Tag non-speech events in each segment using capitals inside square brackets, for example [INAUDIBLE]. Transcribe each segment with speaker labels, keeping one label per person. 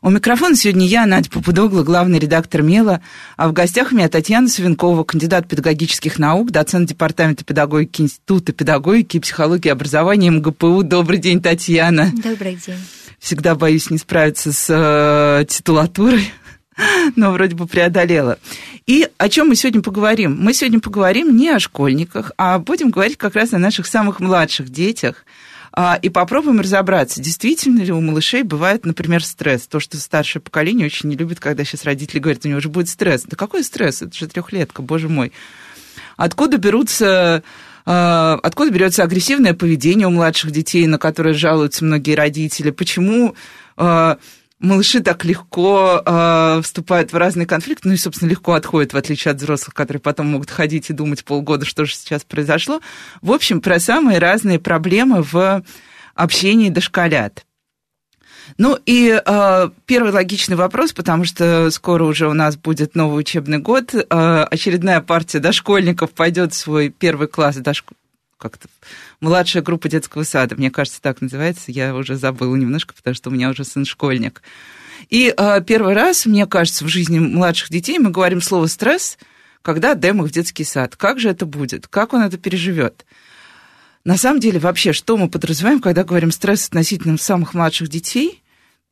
Speaker 1: У микрофона сегодня я, Надя Попудогла, главный редактор «Мела», а в гостях у меня Татьяна Савенкова, кандидат педагогических наук, доцент Департамента педагогики Института педагогики и психологии образования МГПУ. Добрый день, Татьяна.
Speaker 2: Добрый день.
Speaker 1: Всегда боюсь не справиться с э, титулатурой, [LAUGHS] но вроде бы преодолела. И о чем мы сегодня поговорим? Мы сегодня поговорим не о школьниках, а будем говорить как раз о наших самых младших детях – и попробуем разобраться, действительно ли у малышей бывает, например, стресс. То, что старшее поколение очень не любит, когда сейчас родители говорят, у него же будет стресс. Да какой стресс? Это же трехлетка, боже мой. Откуда берутся а, Откуда берется агрессивное поведение у младших детей, на которое жалуются многие родители? Почему а, малыши так легко э, вступают в разные конфликты, ну и, собственно, легко отходят, в отличие от взрослых, которые потом могут ходить и думать полгода, что же сейчас произошло. В общем, про самые разные проблемы в общении дошколят. Ну и э, первый логичный вопрос, потому что скоро уже у нас будет новый учебный год, э, очередная партия дошкольников пойдет в свой первый класс дошкольников как-то младшая группа детского сада, мне кажется, так называется. Я уже забыла немножко, потому что у меня уже сын школьник. И э, первый раз, мне кажется, в жизни младших детей мы говорим слово стресс, когда отдаем их в детский сад. Как же это будет? Как он это переживет? На самом деле, вообще, что мы подразумеваем, когда говорим стресс относительно самых младших детей?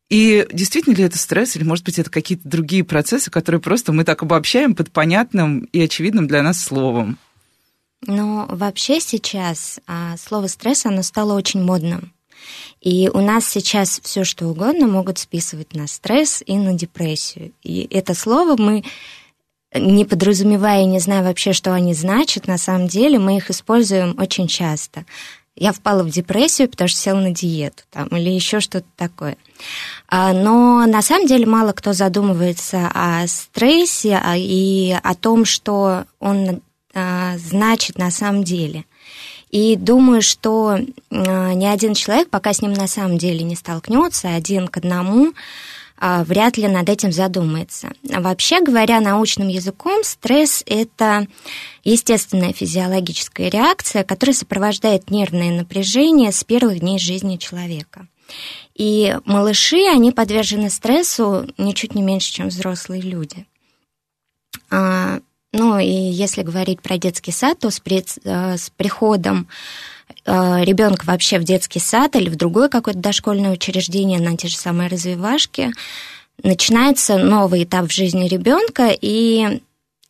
Speaker 1: И действительно ли это стресс, или, может быть, это какие-то другие процессы, которые просто мы так обобщаем под понятным и очевидным для нас словом?
Speaker 2: Но вообще сейчас а, слово стресс, оно стало очень модным. И у нас сейчас все что угодно могут списывать на стресс и на депрессию. И это слово мы, не подразумевая и не зная вообще, что они значат, на самом деле мы их используем очень часто. Я впала в депрессию, потому что села на диету там, или еще что-то такое. А, но на самом деле мало кто задумывается о стрессе а, и о том, что он а, значит на самом деле. И думаю, что а, ни один человек, пока с ним на самом деле не столкнется один к одному, а, вряд ли над этим задумается. Вообще говоря научным языком, стресс – это естественная физиологическая реакция, которая сопровождает нервное напряжение с первых дней жизни человека. И малыши, они подвержены стрессу ничуть не меньше, чем взрослые люди. Ну и если говорить про детский сад, то с, при, э, с приходом э, ребенка вообще в детский сад или в другое какое-то дошкольное учреждение на те же самые развивашки, начинается новый этап в жизни ребенка и,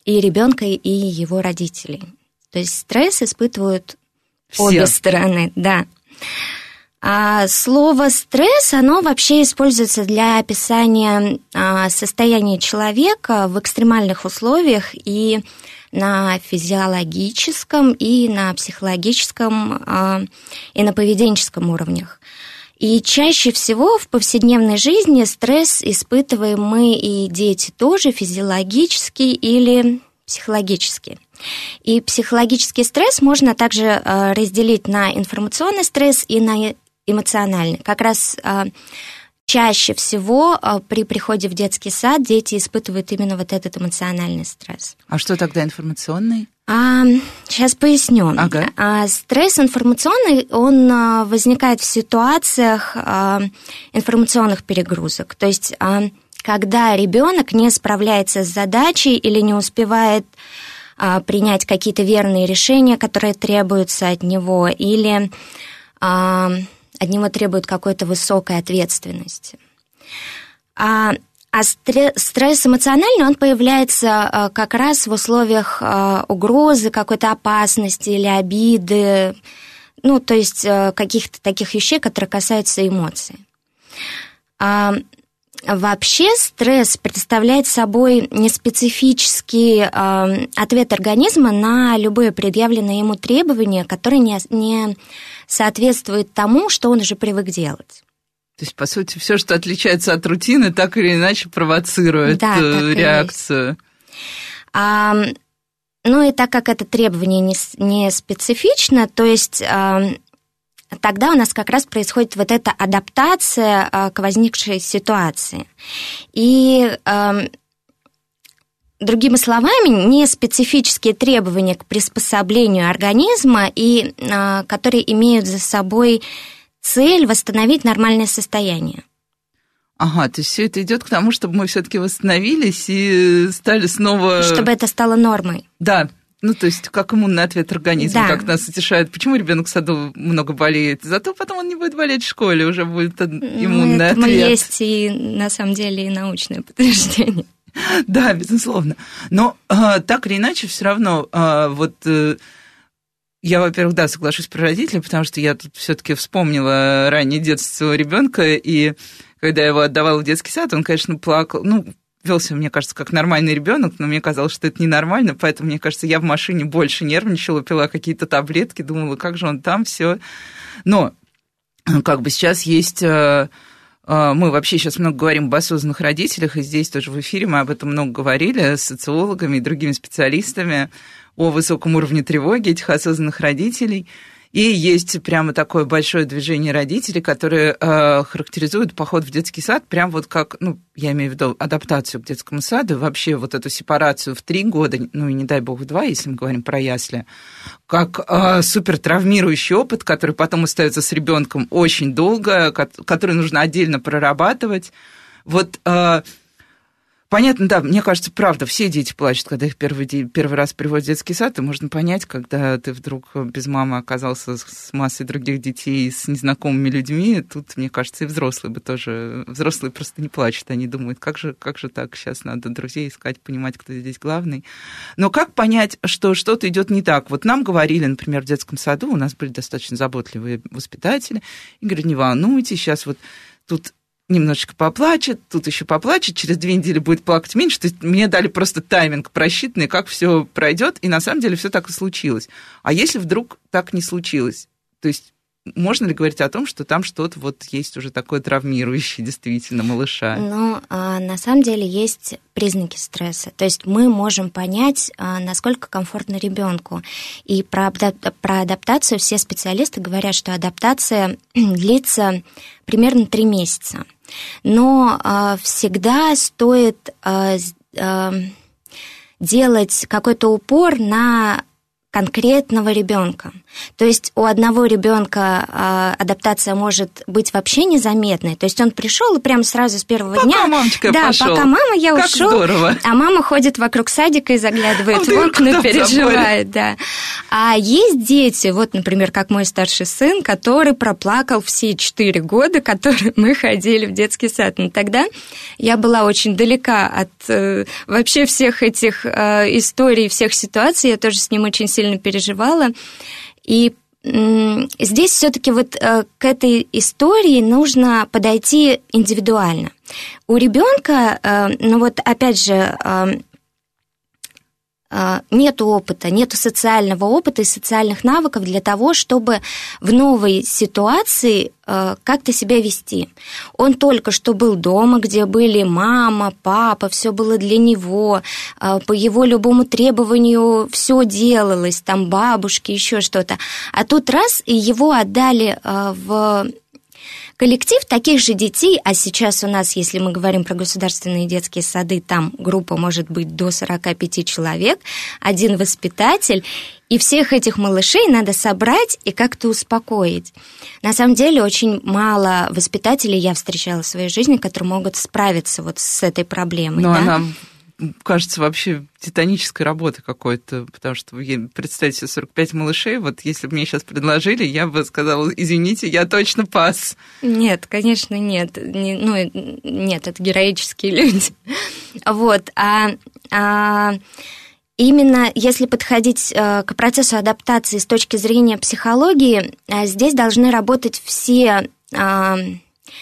Speaker 2: и ребенка, и его родителей. То есть стресс испытывают Все. обе стороны, да. А слово стресс, оно вообще используется для описания а, состояния человека в экстремальных условиях и на физиологическом, и на психологическом, а, и на поведенческом уровнях. И чаще всего в повседневной жизни стресс испытываем мы и дети тоже физиологический или психологический. И психологический стресс можно также разделить на информационный стресс и на эмоциональный. Как раз а, чаще всего а, при приходе в детский сад дети испытывают именно вот этот эмоциональный стресс.
Speaker 1: А что тогда информационный?
Speaker 2: А, сейчас поясню.
Speaker 1: Ага.
Speaker 2: А, стресс информационный, он а, возникает в ситуациях а, информационных перегрузок. То есть, а, когда ребенок не справляется с задачей или не успевает а, принять какие-то верные решения, которые требуются от него, или а, от него требуют какой-то высокой ответственности. А, а стресс эмоциональный, он появляется а, как раз в условиях а, угрозы, какой-то опасности или обиды, ну, то есть а, каких-то таких вещей, которые касаются эмоций. Вообще стресс представляет собой неспецифический э, ответ организма на любые предъявленные ему требования, которые не, не соответствует тому, что он уже привык делать.
Speaker 1: То есть, по сути, все, что отличается от рутины, так или иначе провоцирует да,
Speaker 2: э,
Speaker 1: реакцию.
Speaker 2: А, ну и так как это требование не, не специфично, то есть а, тогда у нас как раз происходит вот эта адаптация а, к возникшей ситуации. И а, Другими словами, не специфические требования к приспособлению организма, и, а, которые имеют за собой цель восстановить нормальное состояние.
Speaker 1: Ага, то есть все это идет к тому, чтобы мы все-таки восстановились и стали снова.
Speaker 2: Чтобы это стало нормой.
Speaker 1: Да. Ну, то есть, как иммунный ответ организма, да. как нас утешают. Почему ребенок в саду много болеет? Зато потом он не будет болеть в школе, уже будет иммунный
Speaker 2: Этому
Speaker 1: ответ.
Speaker 2: есть и, на самом деле, и научное подтверждение. [LAUGHS]
Speaker 1: Да, безусловно. Но э, так или иначе, все равно э, вот э, я, во-первых, да, соглашусь про родителей, потому что я тут все-таки вспомнила раннее детство ребенка, и когда я его отдавала в детский сад, он, конечно, плакал, ну, вел себя, мне кажется, как нормальный ребенок, но мне казалось, что это ненормально, поэтому, мне кажется, я в машине больше нервничала, пила какие-то таблетки, думала, как же он там все. Но как бы сейчас есть мы вообще сейчас много говорим об осознанных родителях, и здесь тоже в эфире мы об этом много говорили с социологами и другими специалистами о высоком уровне тревоги этих осознанных родителей – и есть прямо такое большое движение родителей, которые э, характеризуют поход в детский сад прям вот как, ну, я имею в виду адаптацию к детскому саду, вообще вот эту сепарацию в три года, ну и не дай бог в два, если мы говорим про ясли, как э, супер травмирующий опыт, который потом остается с ребенком очень долго, который нужно отдельно прорабатывать. Вот э, Понятно, да, мне кажется, правда, все дети плачут, когда их первый, день, первый раз приводят в детский сад, и можно понять, когда ты вдруг без мамы оказался с массой других детей, с незнакомыми людьми, тут, мне кажется, и взрослые бы тоже, взрослые просто не плачут, они думают, как же, как же так, сейчас надо друзей искать, понимать, кто здесь главный. Но как понять, что что-то идет не так? Вот нам говорили, например, в детском саду, у нас были достаточно заботливые воспитатели, и говорят, не волнуйтесь, сейчас вот тут немножечко поплачет, тут еще поплачет, через две недели будет плакать меньше. То есть мне дали просто тайминг просчитанный, как все пройдет, и на самом деле все так и случилось. А если вдруг так не случилось? То есть можно ли говорить о том, что там что-то вот есть уже такое травмирующее действительно малыша?
Speaker 2: Ну, а, на самом деле есть признаки стресса. То есть мы можем понять, а, насколько комфортно ребенку. И про, про адаптацию все специалисты говорят, что адаптация [CLEARS THROAT] длится примерно три месяца. Но а, всегда стоит делать какой-то упор на конкретного ребенка. То есть у одного ребенка э, адаптация может быть вообще незаметной. То есть он пришел и прямо сразу с первого
Speaker 1: пока
Speaker 2: дня.
Speaker 1: Мамочка
Speaker 2: да,
Speaker 1: пошел.
Speaker 2: пока мама я
Speaker 1: как
Speaker 2: ушел.
Speaker 1: Здорово.
Speaker 2: А мама ходит вокруг садика и заглядывает
Speaker 1: а
Speaker 2: в окна, переживает, да. А есть дети, вот, например, как мой старший сын, который проплакал все четыре года, которые мы ходили в детский сад. Но тогда я была очень далека от э, вообще всех этих э, историй, всех ситуаций. Я тоже с ним очень сильно сильно переживала. И здесь все-таки вот э, к этой истории нужно подойти индивидуально. У ребенка, э, ну вот опять же, э, нет опыта, нет социального опыта и социальных навыков для того, чтобы в новой ситуации а, как-то себя вести. Он только что был дома, где были мама, папа, все было для него, а, по его любому требованию все делалось, там бабушки, еще что-то. А тут раз, и его отдали в коллектив таких же детей, а сейчас у нас, если мы говорим про государственные детские сады, там группа может быть до 45 человек, один воспитатель, и всех этих малышей надо собрать и как-то успокоить. На самом деле очень мало воспитателей я встречала в своей жизни, которые могут справиться вот с этой проблемой.
Speaker 1: Но
Speaker 2: да?
Speaker 1: она кажется, вообще титанической работы какой-то, потому что представьте себе 45 малышей, вот если бы мне сейчас предложили, я бы сказала, извините, я точно пас.
Speaker 2: Нет, конечно, нет. Не, ну, нет, это героические [LAUGHS] люди. Вот, а, а именно если подходить э, к процессу адаптации с точки зрения психологии, э, здесь должны работать все а,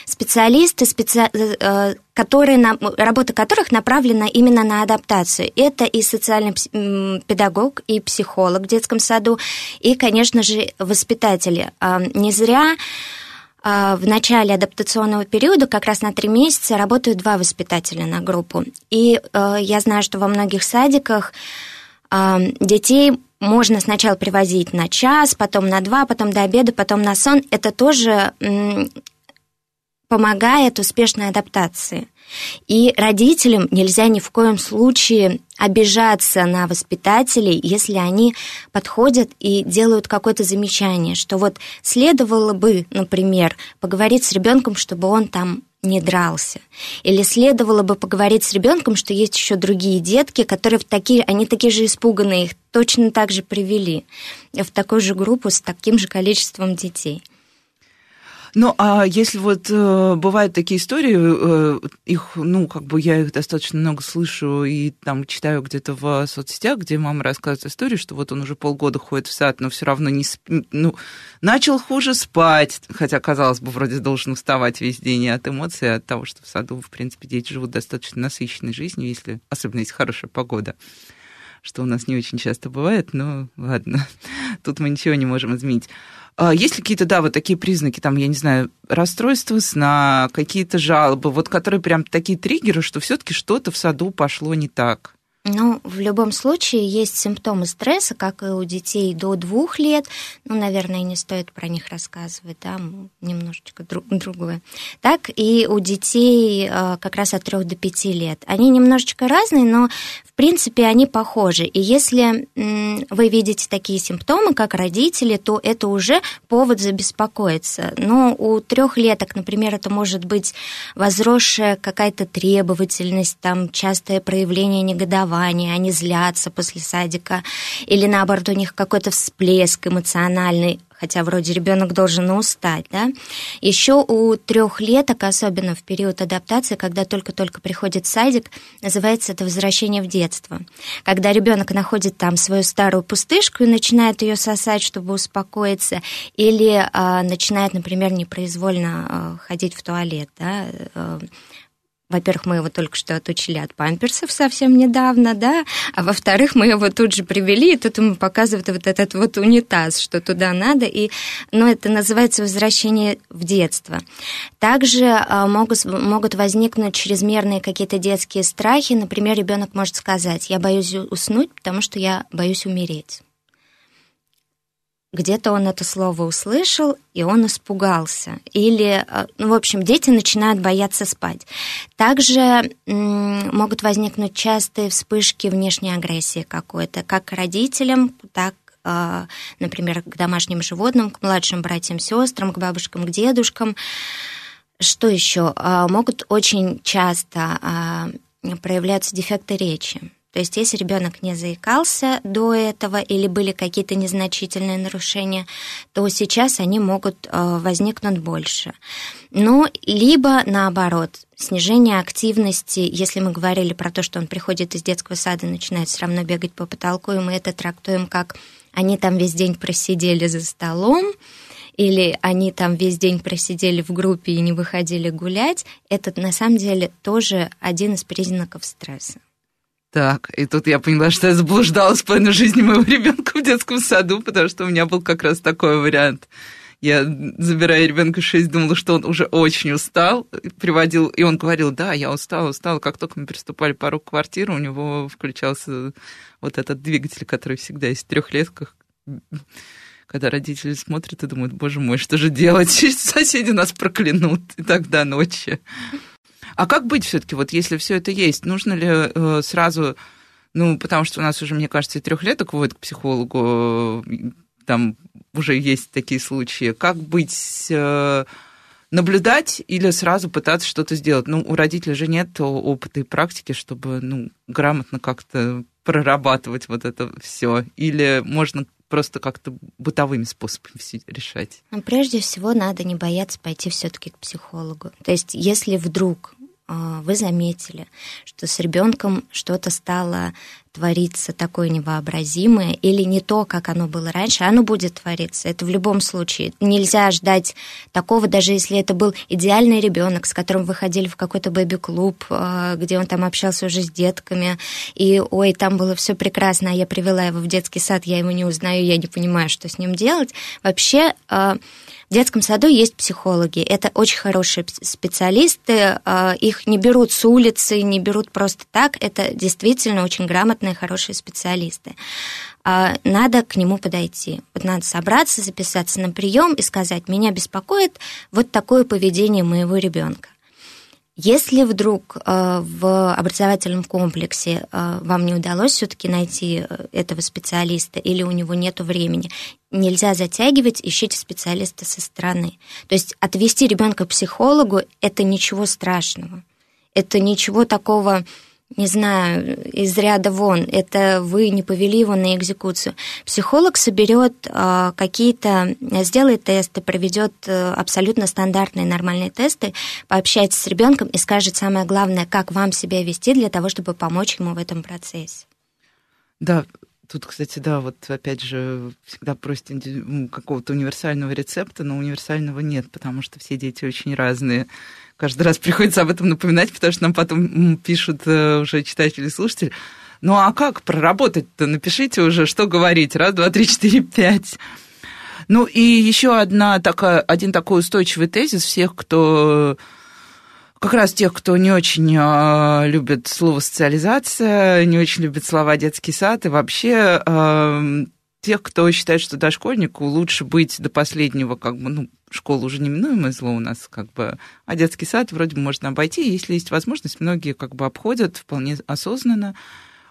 Speaker 2: специалисты, специ... Э, которые, работа которых направлена именно на адаптацию. Это и социальный педагог, и психолог в детском саду, и, конечно же, воспитатели. А, не зря а, в начале адаптационного периода, как раз на три месяца, работают два воспитателя на группу. И э, я знаю, что во многих садиках э, детей можно сначала привозить на час, потом на два, потом до обеда, потом на сон. Это тоже помогает успешной адаптации. И родителям нельзя ни в коем случае обижаться на воспитателей, если они подходят и делают какое-то замечание, что вот следовало бы, например, поговорить с ребенком, чтобы он там не дрался. Или следовало бы поговорить с ребенком, что есть еще другие детки, которые в такие, они такие же испуганные, их точно так же привели в такую же группу с таким же количеством детей.
Speaker 1: Ну, а если вот э, бывают такие истории, э, их, ну, как бы я их достаточно много слышу и там читаю где-то в соцсетях, где мама рассказывает историю, что вот он уже полгода ходит в сад, но все равно не сп... ну, начал хуже спать, хотя, казалось бы, вроде должен уставать весь день и от эмоций, и от того, что в саду, в принципе, дети живут достаточно насыщенной жизнью, если, особенно если хорошая погода что у нас не очень часто бывает, но ладно, [LAUGHS] тут мы ничего не можем изменить. А есть ли какие-то, да, вот такие признаки, там, я не знаю, расстройства сна, какие-то жалобы, вот которые прям такие триггеры, что все-таки что-то в саду пошло не так?
Speaker 2: Ну, в любом случае есть симптомы стресса, как и у детей до двух лет. Ну, наверное, не стоит про них рассказывать, да, немножечко друг, другое. Так и у детей э, как раз от трех до пяти лет. Они немножечко разные, но в принципе они похожи. И если вы видите такие симптомы, как родители, то это уже повод забеспокоиться. Но у трехлеток, например, это может быть возросшая какая-то требовательность, там частое проявление негодования переживания, они злятся после садика, или наоборот у них какой-то всплеск эмоциональный, хотя вроде ребенок должен устать, да. Еще у трехлеток, особенно в период адаптации, когда только-только приходит садик, называется это возвращение в детство. Когда ребенок находит там свою старую пустышку и начинает ее сосать, чтобы успокоиться, или а, начинает, например, непроизвольно а, ходить в туалет, да, а, во-первых, мы его только что отучили от памперсов совсем недавно, да, а во-вторых, мы его тут же привели, и тут ему показывают вот этот вот унитаз, что туда надо, и, ну, это называется возвращение в детство. Также а, могут, могут возникнуть чрезмерные какие-то детские страхи, например, ребенок может сказать, я боюсь уснуть, потому что я боюсь умереть где-то он это слово услышал, и он испугался. Или, э, ну, в общем, дети начинают бояться спать. Также могут возникнуть частые вспышки внешней агрессии какой-то, как к родителям, так э, например, к домашним животным, к младшим братьям, сестрам, к бабушкам, к дедушкам. Что еще? Э, могут очень часто проявляться дефекты речи. То есть если ребенок не заикался до этого или были какие-то незначительные нарушения, то сейчас они могут э, возникнуть больше. Ну, либо наоборот, снижение активности, если мы говорили про то, что он приходит из детского сада и начинает все равно бегать по потолку, и мы это трактуем как они там весь день просидели за столом, или они там весь день просидели в группе и не выходили гулять, это на самом деле тоже один из признаков стресса.
Speaker 1: Так, и тут я поняла, что я заблуждалась в плане жизни моего ребенка в детском саду, потому что у меня был как раз такой вариант. Я, забирая ребенка 6, думала, что он уже очень устал, приводил, и он говорил, да, я устал, устал. Как только мы переступали порог квартиры, у него включался вот этот двигатель, который всегда есть в трехлетках, когда родители смотрят и думают, боже мой, что же делать? [LAUGHS] Соседи нас проклянут, и тогда ночи. А как быть все-таки, вот если все это есть, нужно ли э, сразу, ну, потому что у нас уже, мне кажется, и трехлеток вводят к психологу, там уже есть такие случаи. Как быть э, наблюдать или сразу пытаться что-то сделать. Ну, у родителей же нет опыта и практики, чтобы ну, грамотно как-то прорабатывать вот это все. Или можно просто как-то бытовыми способами все решать?
Speaker 2: Ну, прежде всего, надо не бояться пойти все-таки к психологу. То есть, если вдруг а, вы заметили, что с ребенком что-то стало твориться такое невообразимое, или не то, как оно было раньше, оно будет твориться. Это в любом случае. Нельзя ждать такого, даже если это был идеальный ребенок, с которым вы ходили в какой-то бэби-клуб, э, где он там общался уже с детками, и, ой, там было все прекрасно, а я привела его в детский сад, я его не узнаю, я не понимаю, что с ним делать. Вообще, э, в детском саду есть психологи. Это очень хорошие специалисты. А, их не берут с улицы, не берут просто так. Это действительно очень грамотные, хорошие специалисты. А, надо к нему подойти. Вот надо собраться, записаться на прием и сказать, меня беспокоит вот такое поведение моего ребенка. Если вдруг э, в образовательном комплексе э, вам не удалось все-таки найти э, этого специалиста или у него нет времени, нельзя затягивать, ищите специалиста со стороны. То есть отвести ребенка к психологу это ничего страшного. Это ничего такого не знаю, из ряда вон, это вы не повели его на экзекуцию. Психолог соберет э, какие-то, сделает тесты, проведет э, абсолютно стандартные нормальные тесты, пообщается с ребенком и скажет самое главное, как вам себя вести для того, чтобы помочь ему в этом процессе.
Speaker 1: Да, Тут, кстати, да, вот опять же, всегда просят какого-то универсального рецепта, но универсального нет, потому что все дети очень разные каждый раз приходится об этом напоминать, потому что нам потом пишут э, уже читатели и слушатели. Ну а как проработать-то? Напишите уже, что говорить. Раз, два, три, четыре, пять. Ну и еще одна такая, один такой устойчивый тезис всех, кто как раз тех, кто не очень э, любит слово социализация, не очень любит слова детский сад и вообще э, тех, кто считает, что дошкольнику лучше быть до последнего, как бы, ну, школа уже неминуемое зло у нас, как бы, а детский сад вроде бы можно обойти, если есть возможность, многие как бы обходят вполне осознанно,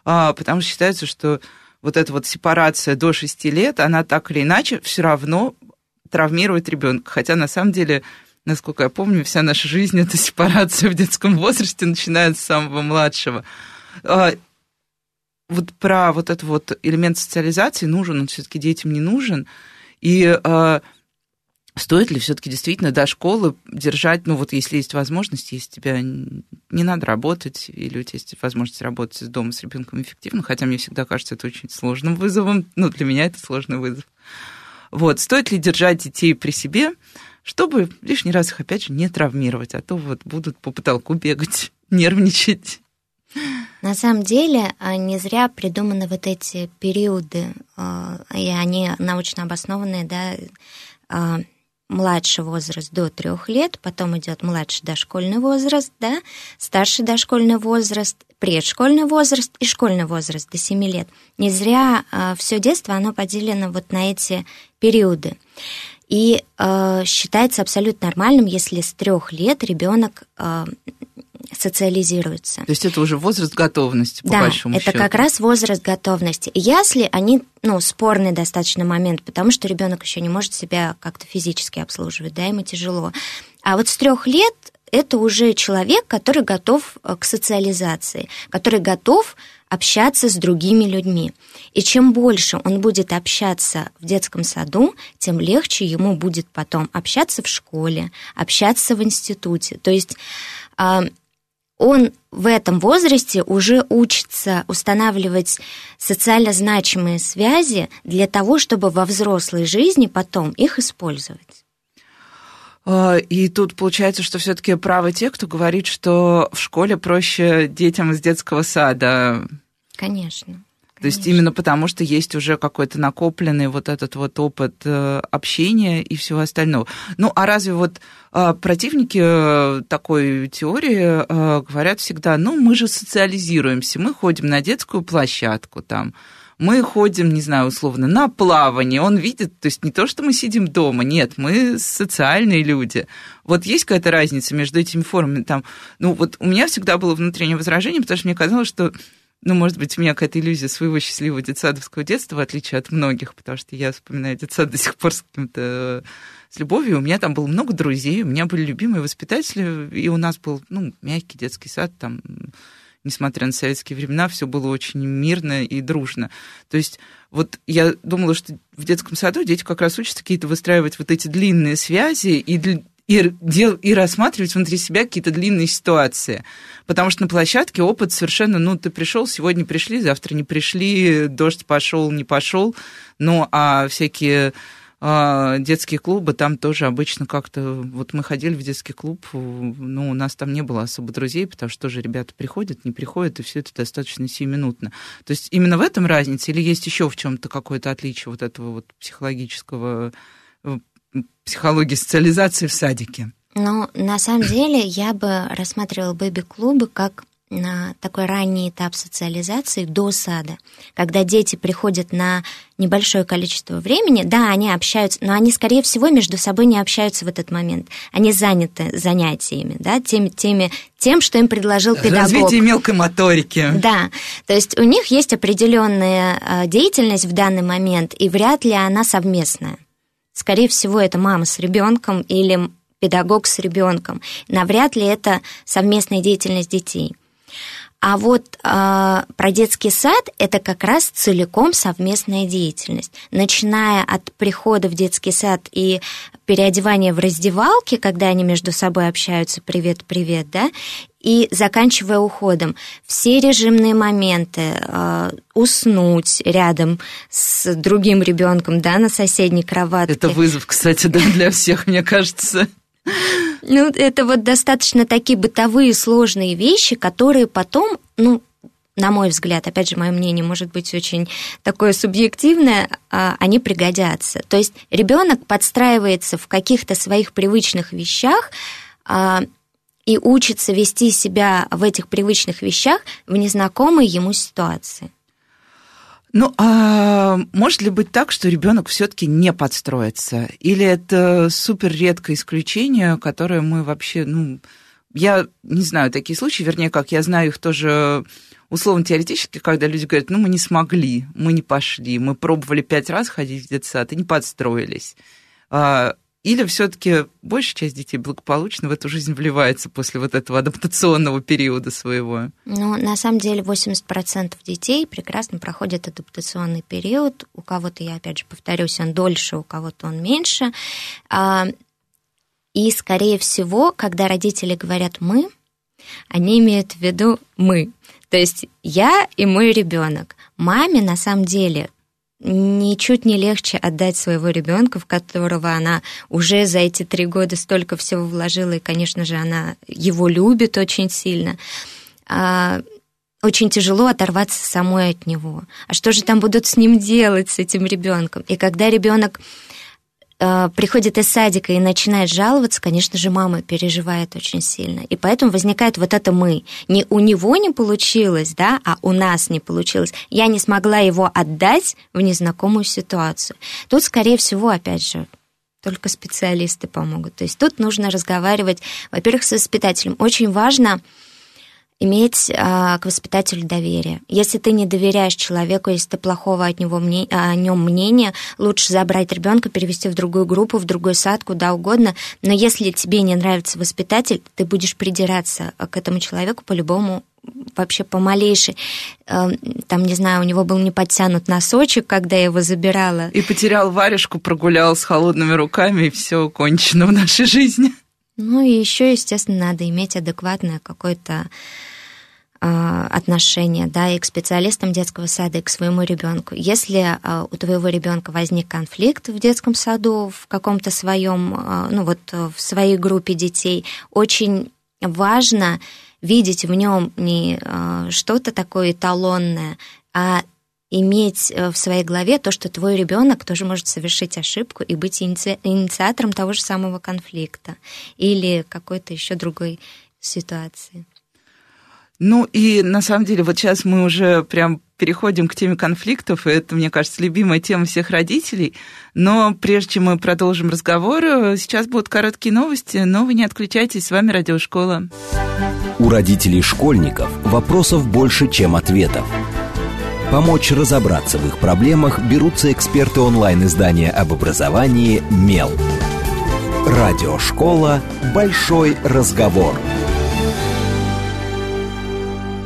Speaker 1: а, потому что считается, что вот эта вот сепарация до 6 лет, она так или иначе все равно травмирует ребенка, хотя на самом деле насколько я помню, вся наша жизнь [LAUGHS] это сепарация в детском возрасте, начиная с самого младшего. А, вот про вот этот вот элемент социализации нужен, он все-таки детям не нужен. И э, стоит ли все-таки действительно до школы держать, ну вот если есть возможность, если тебя не надо работать, или у тебя есть возможность работать из дома с ребенком эффективно, хотя мне всегда кажется это очень сложным вызовом, ну для меня это сложный вызов. Вот, стоит ли держать детей при себе, чтобы лишний раз их, опять же, не травмировать, а то вот будут по потолку бегать, [LAUGHS] нервничать.
Speaker 2: На самом деле а, не зря придуманы вот эти периоды, а, и они научно обоснованные, да, а, младший возраст до трех лет, потом идет младший дошкольный возраст, да, старший дошкольный возраст, предшкольный возраст и школьный возраст до 7 лет. Не зря все детство оно поделено вот на эти периоды. И э, считается абсолютно нормальным, если с трех лет ребенок э, социализируется.
Speaker 1: То есть это уже возраст готовности, по
Speaker 2: да,
Speaker 1: большому
Speaker 2: это
Speaker 1: счету.
Speaker 2: как раз возраст готовности. И ясли, они, ну, спорный достаточно момент, потому что ребенок еще не может себя как-то физически обслуживать, да, ему тяжело. А вот с трех лет это уже человек, который готов э, к социализации, который готов общаться с другими людьми. И чем больше он будет общаться в детском саду, тем легче ему будет потом общаться в школе, общаться в институте. То есть а, он в этом возрасте уже учится устанавливать социально значимые связи для того, чтобы во взрослой жизни потом их использовать.
Speaker 1: А, и тут получается, что все-таки правы те, кто говорит, что в школе проще детям из детского сада
Speaker 2: Конечно.
Speaker 1: То есть именно потому, что есть уже какой-то накопленный вот этот вот опыт э, общения и всего остального. Ну, а разве вот э, противники э, такой теории говорят всегда, ну, мы же социализируемся, мы ходим на детскую площадку там, мы ходим, не знаю, условно, на плавание, он видит, то есть не то, что мы сидим дома, нет, мы социальные люди. Вот есть какая-то разница между этими формами там, ну, вот у меня всегда было внутреннее возражение, потому что мне казалось, что ну, может быть, у меня какая-то иллюзия своего счастливого детсадовского детства, в отличие от многих, потому что я вспоминаю детсад до сих пор с каким-то с любовью. У меня там было много друзей, у меня были любимые воспитатели, и у нас был, ну, мягкий детский сад, там, несмотря на советские времена, все было очень мирно и дружно. То есть вот я думала, что в детском саду дети как раз учатся какие-то выстраивать вот эти длинные связи, и, и, дел, и рассматривать внутри себя какие-то длинные ситуации. Потому что на площадке опыт совершенно, ну, ты пришел, сегодня пришли, завтра не пришли, дождь пошел, не пошел. Ну, а всякие а, детские клубы, там тоже обычно как-то... Вот мы ходили в детский клуб, ну, у нас там не было особо друзей, потому что тоже ребята приходят, не приходят, и все это достаточно сиюминутно. То есть именно в этом разница или есть еще в чем-то какое-то отличие вот этого вот психологического э, психологии социализации в садике?
Speaker 2: Ну, на самом деле, я бы рассматривала бэби-клубы как на такой ранний этап социализации до сада, когда дети приходят на небольшое количество времени, да, они общаются, но они, скорее всего, между собой не общаются в этот момент. Они заняты занятиями, да, теми, теми, тем, что им предложил педагог.
Speaker 1: Развитие мелкой моторики.
Speaker 2: Да, то есть у них есть определенная э, деятельность в данный момент, и вряд ли она совместная. Скорее всего, это мама с ребенком или педагог с ребенком. Навряд ли это совместная деятельность детей. А вот э, про детский сад это как раз целиком совместная деятельность. Начиная от прихода в детский сад и переодевания в раздевалке, когда они между собой общаются, привет-привет, да, и заканчивая уходом. Все режимные моменты, э, уснуть рядом с другим ребенком, да, на соседней кроватке.
Speaker 1: Это вызов, кстати, да, для всех, мне кажется.
Speaker 2: Ну, это вот достаточно такие бытовые сложные вещи, которые потом, ну, на мой взгляд, опять же, мое мнение может быть очень такое субъективное, а, они пригодятся. То есть ребенок подстраивается в каких-то своих привычных вещах а, и учится вести себя в этих привычных вещах в незнакомой ему ситуации.
Speaker 1: Ну, а может ли быть так, что ребенок все-таки не подстроится? Или это супер редкое исключение, которое мы вообще, ну, я не знаю такие случаи, вернее, как я знаю их тоже условно теоретически, когда люди говорят, ну, мы не смогли, мы не пошли, мы пробовали пять раз ходить в детсад и не подстроились. А, или все-таки большая часть детей благополучно в эту жизнь вливается после вот этого адаптационного периода своего?
Speaker 2: Ну, на самом деле 80% детей прекрасно проходят адаптационный период. У кого-то, я опять же повторюсь, он дольше, у кого-то он меньше. А, и, скорее всего, когда родители говорят «мы», они имеют в виду «мы». То есть я и мой ребенок. Маме на самом деле ничуть не легче отдать своего ребенка, в которого она уже за эти три года столько всего вложила, и, конечно же, она его любит очень сильно. А, очень тяжело оторваться самой от него. А что же там будут с ним делать, с этим ребенком? И когда ребенок Э, приходит из садика и начинает жаловаться, конечно же, мама переживает очень сильно. И поэтому возникает вот это «мы». Не у него не получилось, да, а у нас не получилось. Я не смогла его отдать в незнакомую ситуацию. Тут, скорее всего, опять же, только специалисты помогут. То есть тут нужно разговаривать, во-первых, с воспитателем. Очень важно иметь а, к воспитателю доверие. Если ты не доверяешь человеку, если ты плохого от него мне, о нем мнения, лучше забрать ребенка, перевести в другую группу, в другой сад, куда угодно. Но если тебе не нравится воспитатель, ты будешь придираться к этому человеку по-любому вообще по малейшей. Э, там, не знаю, у него был не подтянут носочек, когда я его забирала.
Speaker 1: И потерял варежку, прогулял с холодными руками, и все кончено в нашей жизни.
Speaker 2: Ну и еще, естественно, надо иметь адекватное какое-то а, отношение, да, и к специалистам детского сада, и к своему ребенку. Если а, у твоего ребенка возник конфликт в детском саду, в каком-то своем, а, ну вот в своей группе детей, очень важно видеть в нем не что-то такое эталонное, а иметь э, в своей голове то, что твой ребенок тоже может совершить ошибку и быть иници... инициатором того же самого конфликта или какой-то еще другой ситуации.
Speaker 1: Ну и на самом деле вот сейчас мы уже прям переходим к теме конфликтов, и это, мне кажется, любимая тема всех родителей. Но прежде чем мы продолжим разговор, сейчас будут короткие новости, но вы не отключайтесь, с вами Радиошкола.
Speaker 3: У родителей школьников вопросов больше, чем ответов. Помочь разобраться в их проблемах берутся эксперты онлайн-издания об образовании «Мел». Радиошкола «Большой разговор».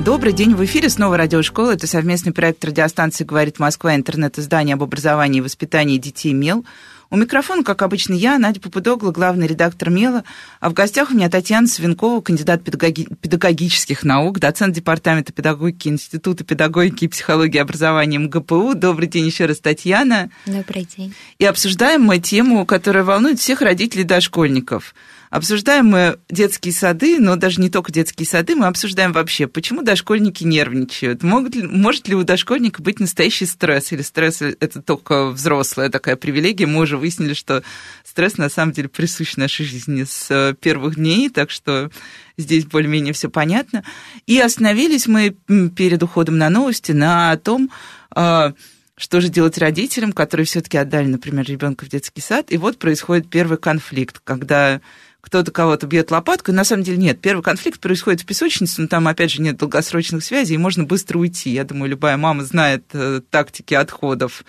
Speaker 1: Добрый день, в эфире снова радиошкола. Это совместный проект радиостанции «Говорит Москва», интернет-издание об образовании и воспитании детей «Мел». У микрофона, как обычно, я, Надя Попудогла, главный редактор «Мела», а в гостях у меня Татьяна Свинкова, кандидат педагоги- педагогических наук, доцент Департамента педагогики Института педагогики и психологии образования МГПУ. Добрый день еще раз, Татьяна.
Speaker 2: Добрый день.
Speaker 1: И обсуждаем мы тему, которая волнует всех родителей дошкольников – Обсуждаем мы детские сады, но даже не только детские сады, мы обсуждаем вообще, почему дошкольники нервничают. Могут ли, может ли у дошкольника быть настоящий стресс? Или стресс – это только взрослая такая привилегия? Мы уже выяснили, что стресс на самом деле присущ нашей жизни с э, первых дней, так что здесь более-менее все понятно. И остановились мы перед уходом на новости на том, а, что же делать родителям, которые все-таки отдали, например, ребенка в детский сад, и вот происходит первый конфликт, когда кто-то кого-то бьет лопаткой. На самом деле нет. Первый конфликт происходит в песочнице, но там, опять же, нет долгосрочных связей, и можно быстро уйти. Я думаю, любая мама знает э, тактики отходов.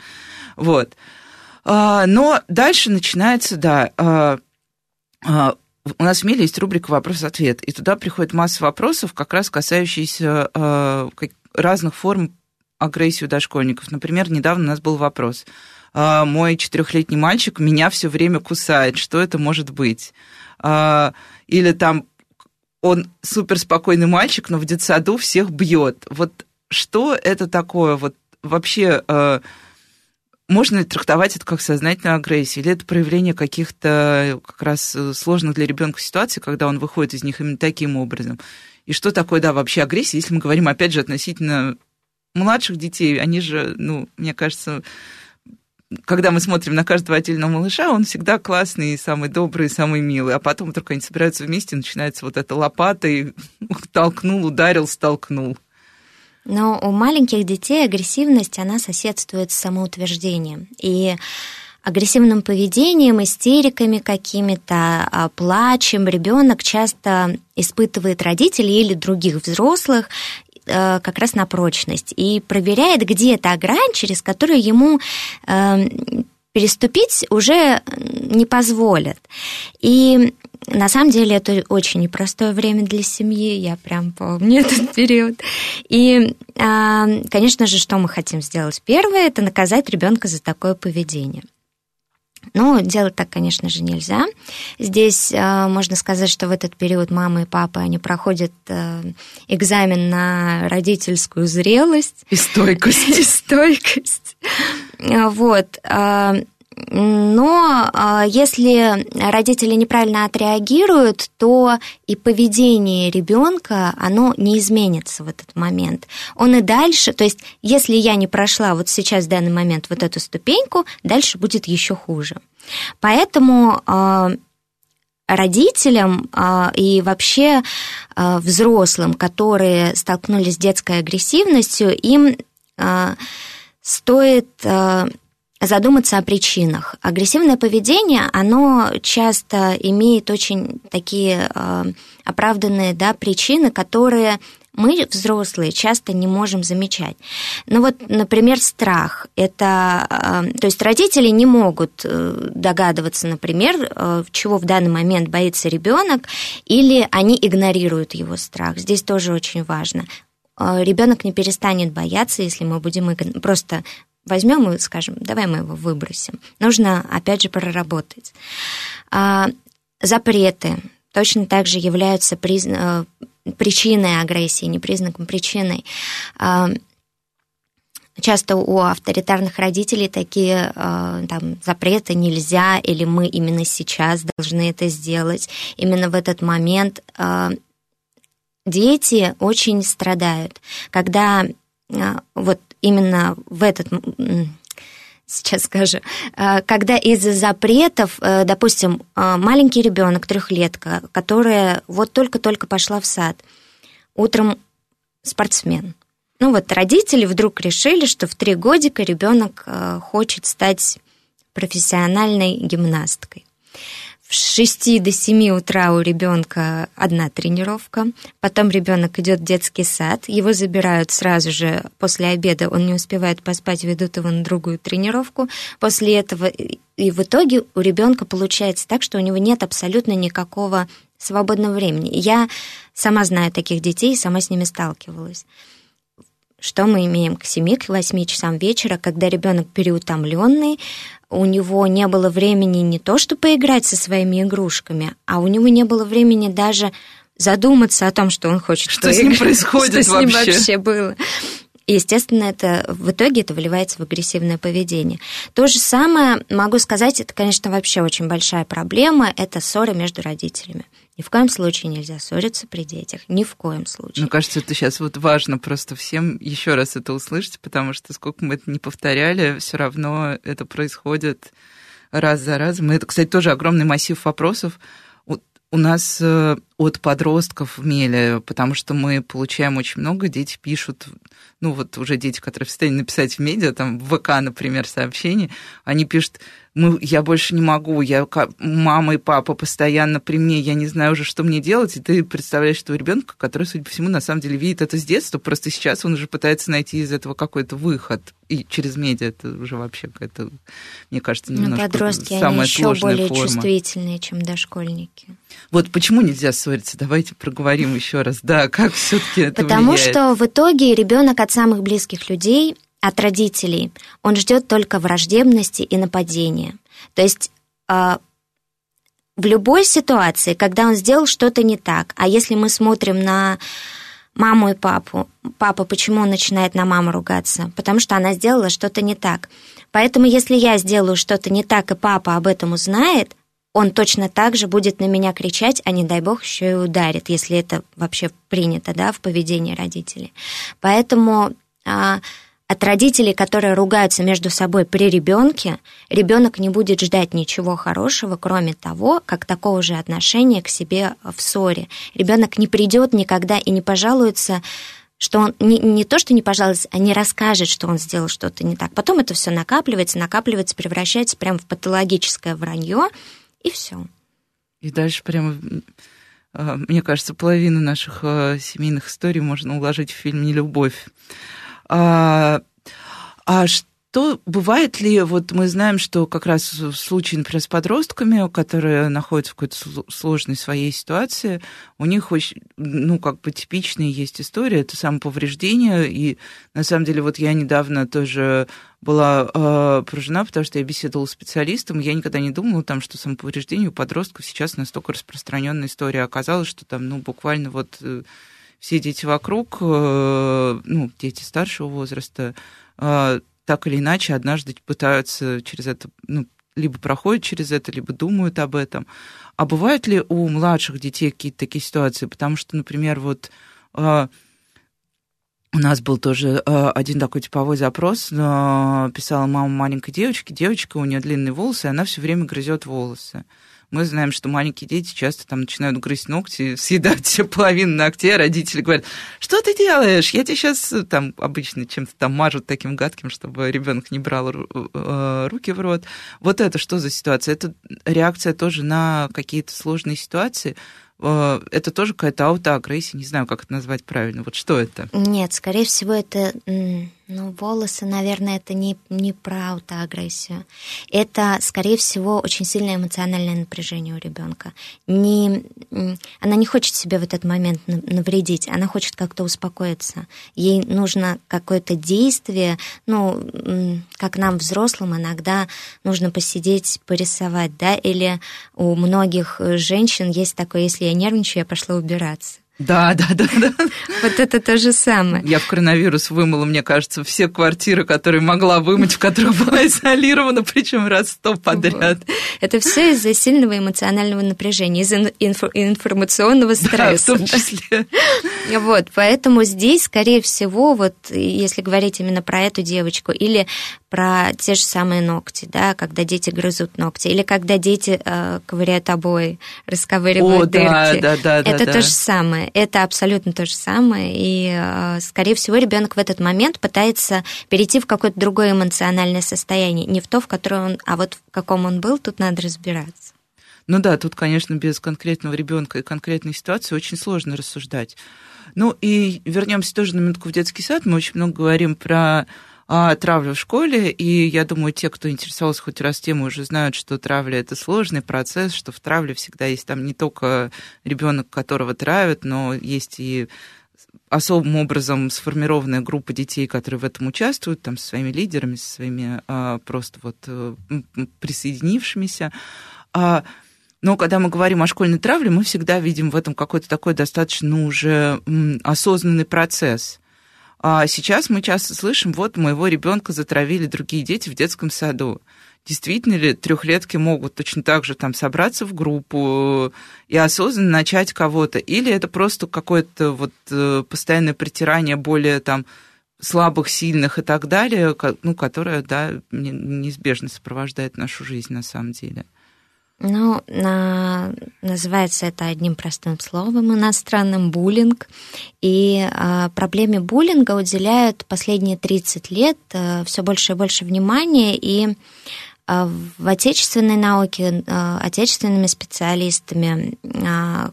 Speaker 1: Вот. А, но дальше начинается, да, а, а, у нас в Миле есть рубрика «Вопрос-ответ», и туда приходит масса вопросов, как раз касающиеся разных форм агрессии у дошкольников. Например, недавно у нас был вопрос. Мой четырехлетний мальчик меня все время кусает. Что это может быть? А, или там он суперспокойный мальчик, но в детсаду всех бьет. Вот что это такое? Вот вообще а, можно ли трактовать это как сознательную агрессию? Или это проявление каких-то как раз сложных для ребенка ситуаций, когда он выходит из них именно таким образом? И что такое, да, вообще агрессия, если мы говорим, опять же, относительно младших детей, они же, ну, мне кажется, когда мы смотрим на каждого отдельного малыша, он всегда классный, самый добрый, самый милый. А потом только они собираются вместе, начинается вот эта лопата, и [LAUGHS] толкнул, ударил, столкнул.
Speaker 2: Но у маленьких детей агрессивность, она соседствует с самоутверждением. И агрессивным поведением, истериками какими-то, а, плачем ребенок часто испытывает родителей или других взрослых Э, как раз на прочность и проверяет, где та грань, через которую ему эм, переступить уже не позволят. И на самом деле это очень непростое время для семьи, я прям помню [LAUGHS] этот период. И, а, конечно же, что мы хотим сделать? Первое – это наказать ребенка за такое поведение. Но делать так, конечно же, нельзя. Здесь э, можно сказать, что в этот период мама и папа, они проходят э, экзамен на родительскую зрелость.
Speaker 1: И стойкость. [LAUGHS]
Speaker 2: И стойкость. Вот. Но а, если родители неправильно отреагируют, то и поведение ребенка, оно не изменится в этот момент. Он и дальше, то есть если я не прошла вот сейчас в данный момент вот эту ступеньку, дальше будет еще хуже. Поэтому а, родителям а, и вообще взрослым, которые столкнулись с детской агрессивностью, им стоит задуматься о причинах. Агрессивное поведение, оно часто имеет очень такие э, оправданные да, причины, которые мы, взрослые, часто не можем замечать. Ну вот, например, страх. Это, э, то есть родители не могут э, догадываться, например, э, чего в данный момент боится ребенок, или они игнорируют его страх. Здесь тоже очень важно ребенок не перестанет бояться, если мы будем просто возьмем и скажем, давай мы его выбросим. Нужно, опять же, проработать. А, запреты точно так же являются призна... Э, причиной агрессии, не признаком, причиной. А, часто у авторитарных родителей такие э, там, запреты нельзя, или мы именно сейчас должны это сделать. Именно в этот момент э, дети очень страдают, когда вот именно в этот сейчас скажу, э, когда из-за запретов, э, допустим, э, маленький ребенок, трехлетка, которая вот только-только пошла в сад, утром спортсмен. Ну вот родители вдруг решили, что в три годика ребенок хочет стать профессиональной гимнасткой. В 6 до 7 утра у ребенка одна тренировка, потом ребенок идет в детский сад, его забирают сразу же после обеда, он не успевает поспать, ведут его на другую тренировку. После этого и в итоге у ребенка получается так, что у него нет абсолютно никакого свободного времени. Я сама знаю таких детей, сама с ними сталкивалась. что мы имеем к 7-8 часам вечера, когда ребенок переутомленный, у него не было времени не то, чтобы поиграть со своими игрушками, а у него не было времени даже задуматься о том, что он хочет.
Speaker 1: Что с ним [LAUGHS] происходит
Speaker 2: что вообще? с ним вообще было. И, естественно, это в итоге это выливается в агрессивное поведение. То же самое, могу сказать, это, конечно, вообще очень большая проблема, это ссоры между родителями. Ни в коем случае нельзя ссориться при детях. Ни в коем случае.
Speaker 1: Мне кажется, это сейчас вот важно просто всем еще раз это услышать, потому что сколько мы это не повторяли, все равно это происходит раз за разом. Это, кстати, тоже огромный массив вопросов у нас э, от подростков в Меле, потому что мы получаем очень много, дети пишут, ну вот уже дети, которые в состоянии написать в медиа, там в ВК, например, сообщение, они пишут, мы, я больше не могу, я, мама и папа постоянно при мне, я не знаю уже, что мне делать, и ты представляешь этого ребенка, который, судя по всему, на самом деле видит это с детства, просто сейчас он уже пытается найти из этого какой-то выход, и через медиа это уже вообще какая-то, мне кажется, ну, немножко
Speaker 2: подростки,
Speaker 1: самая
Speaker 2: они еще более
Speaker 1: форма.
Speaker 2: чувствительные, чем дошкольники.
Speaker 1: Вот почему нельзя ссориться? Давайте проговорим еще раз. Да, как все-таки это
Speaker 2: Потому
Speaker 1: влияет?
Speaker 2: что в итоге ребенок от самых близких людей, от родителей, он ждет только враждебности и нападения. То есть а, в любой ситуации, когда он сделал что-то не так, а если мы смотрим на маму и папу, папа, почему он начинает на маму ругаться? Потому что она сделала что-то не так. Поэтому если я сделаю что-то не так, и папа об этом узнает, он точно так же будет на меня кричать, а не дай бог еще и ударит, если это вообще принято, да, в поведении родителей. Поэтому а, от родителей, которые ругаются между собой при ребенке, ребенок не будет ждать ничего хорошего, кроме того, как такого же отношения к себе в ссоре. Ребенок не придет никогда и не пожалуется что он не, не то, что не пожалуйста, а не расскажет, что он сделал что-то не так. Потом это все накапливается, накапливается, превращается прямо в патологическое вранье, и все.
Speaker 1: И дальше прямо, э, мне кажется, половину наших э, семейных историй можно уложить в фильм «Нелюбовь». А, а что бывает ли, вот мы знаем, что как раз в случае, например, с подростками, которые находятся в какой-то сложной своей ситуации, у них очень, ну, как бы типичная есть история, это самоповреждение, и на самом деле вот я недавно тоже была э, поражена, потому что я беседовала с специалистом, я никогда не думала, там, что самоповреждение у подростков сейчас настолько распространенная история. Оказалось, что там, ну, буквально вот э, все дети вокруг, э, ну, дети старшего возраста, э, так или иначе однажды пытаются через это, ну, либо проходят через это, либо думают об этом. А бывают ли у младших детей какие-то такие ситуации? Потому что, например, вот э, у нас был тоже э, один такой типовой запрос. Э, писала мама маленькой девочки. Девочка, у нее длинные волосы, и она все время грызет волосы. Мы знаем, что маленькие дети часто там начинают грызть ногти, [LAUGHS] съедать все половину ногтей, а родители говорят, что ты делаешь? Я тебе сейчас там обычно чем-то там мажут таким гадким, чтобы ребенок не брал э, руки в рот. Вот это что за ситуация? Это реакция тоже на какие-то сложные ситуации, Э, это тоже какая-то аутоагрессия, не знаю, как это назвать правильно. Вот что это?
Speaker 2: Нет, скорее всего, это, ну, волосы, наверное, это не, не про аутоагрессию. Это, скорее всего, очень сильное эмоциональное напряжение у ребенка. Не, она не хочет себе в этот момент навредить, она хочет как-то успокоиться. Ей нужно какое-то действие, ну, как нам, взрослым, иногда нужно посидеть, порисовать, да, или у многих женщин есть такое, если я нервничаю, я пошла убираться.
Speaker 1: Да, да, да, да.
Speaker 2: Вот это то же самое.
Speaker 1: Я в коронавирус вымыла, мне кажется, все квартиры, которые могла вымыть, в которых была изолирована, причем раз сто подряд.
Speaker 2: Это все из-за сильного эмоционального напряжения, из-за информационного стресса.
Speaker 1: Да, в том числе.
Speaker 2: Вот, поэтому здесь, скорее всего, вот если говорить именно про эту девочку, или про те же самые ногти, да, когда дети грызут ногти, или когда дети э, ковыряют обои, расковыривают О, дырки.
Speaker 1: Да, да, да,
Speaker 2: это
Speaker 1: да,
Speaker 2: то же самое, это абсолютно то же самое, и, э, скорее всего, ребенок в этот момент пытается перейти в какое-то другое эмоциональное состояние, не в то, в котором он, а вот в каком он был, тут надо разбираться.
Speaker 1: Ну да, тут, конечно, без конкретного ребенка и конкретной ситуации очень сложно рассуждать. Ну и вернемся тоже на минутку в детский сад. Мы очень много говорим про а, травлю в школе, и я думаю, те, кто интересовался хоть раз темой, уже знают, что травля это сложный процесс, что в травле всегда есть там не только ребенок, которого травят, но есть и особым образом сформированная группа детей, которые в этом участвуют, там, со своими лидерами, со своими а, просто вот а, присоединившимися. А, но когда мы говорим о школьной травле, мы всегда видим в этом какой-то такой достаточно уже осознанный процесс. А сейчас мы часто слышим, вот моего ребенка затравили другие дети в детском саду. Действительно ли трехлетки могут точно так же там собраться в группу и осознанно начать кого-то? Или это просто какое-то вот э, постоянное притирание более там слабых, сильных и так далее, ну, которое, да, неизбежно сопровождает нашу жизнь на самом деле?
Speaker 2: Ну, на, называется это одним простым словом иностранным буллинг. И а, проблеме буллинга уделяют последние 30 лет а, все больше и больше внимания. И а, в отечественной науке, а, отечественными специалистами а,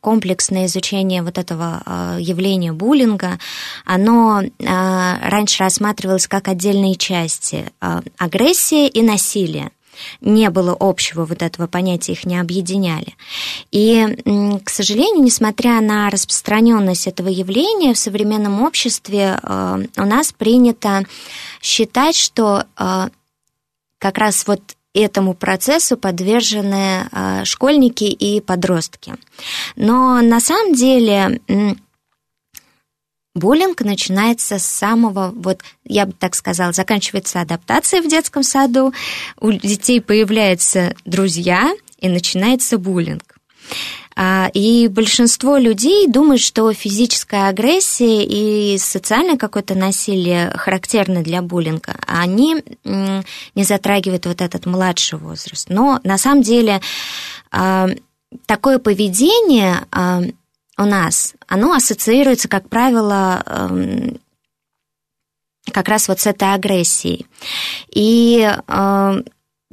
Speaker 2: комплексное изучение вот этого явления буллинга, оно раньше рассматривалось как отдельные части агрессия и насилие не было общего вот этого понятия, их не объединяли. И, к сожалению, несмотря на распространенность этого явления в современном обществе, э, у нас принято считать, что э, как раз вот этому процессу подвержены э, школьники и подростки. Но на самом деле Буллинг начинается с самого, вот я бы так сказала, заканчивается адаптация в детском саду, у детей появляются друзья, и начинается буллинг. А, и большинство людей думают, что физическая агрессия и социальное какое-то насилие характерны для буллинга, а они не затрагивают вот этот младший возраст. Но на самом деле а, такое поведение у нас, оно ассоциируется, как правило, эм, как раз вот с этой агрессией. И э,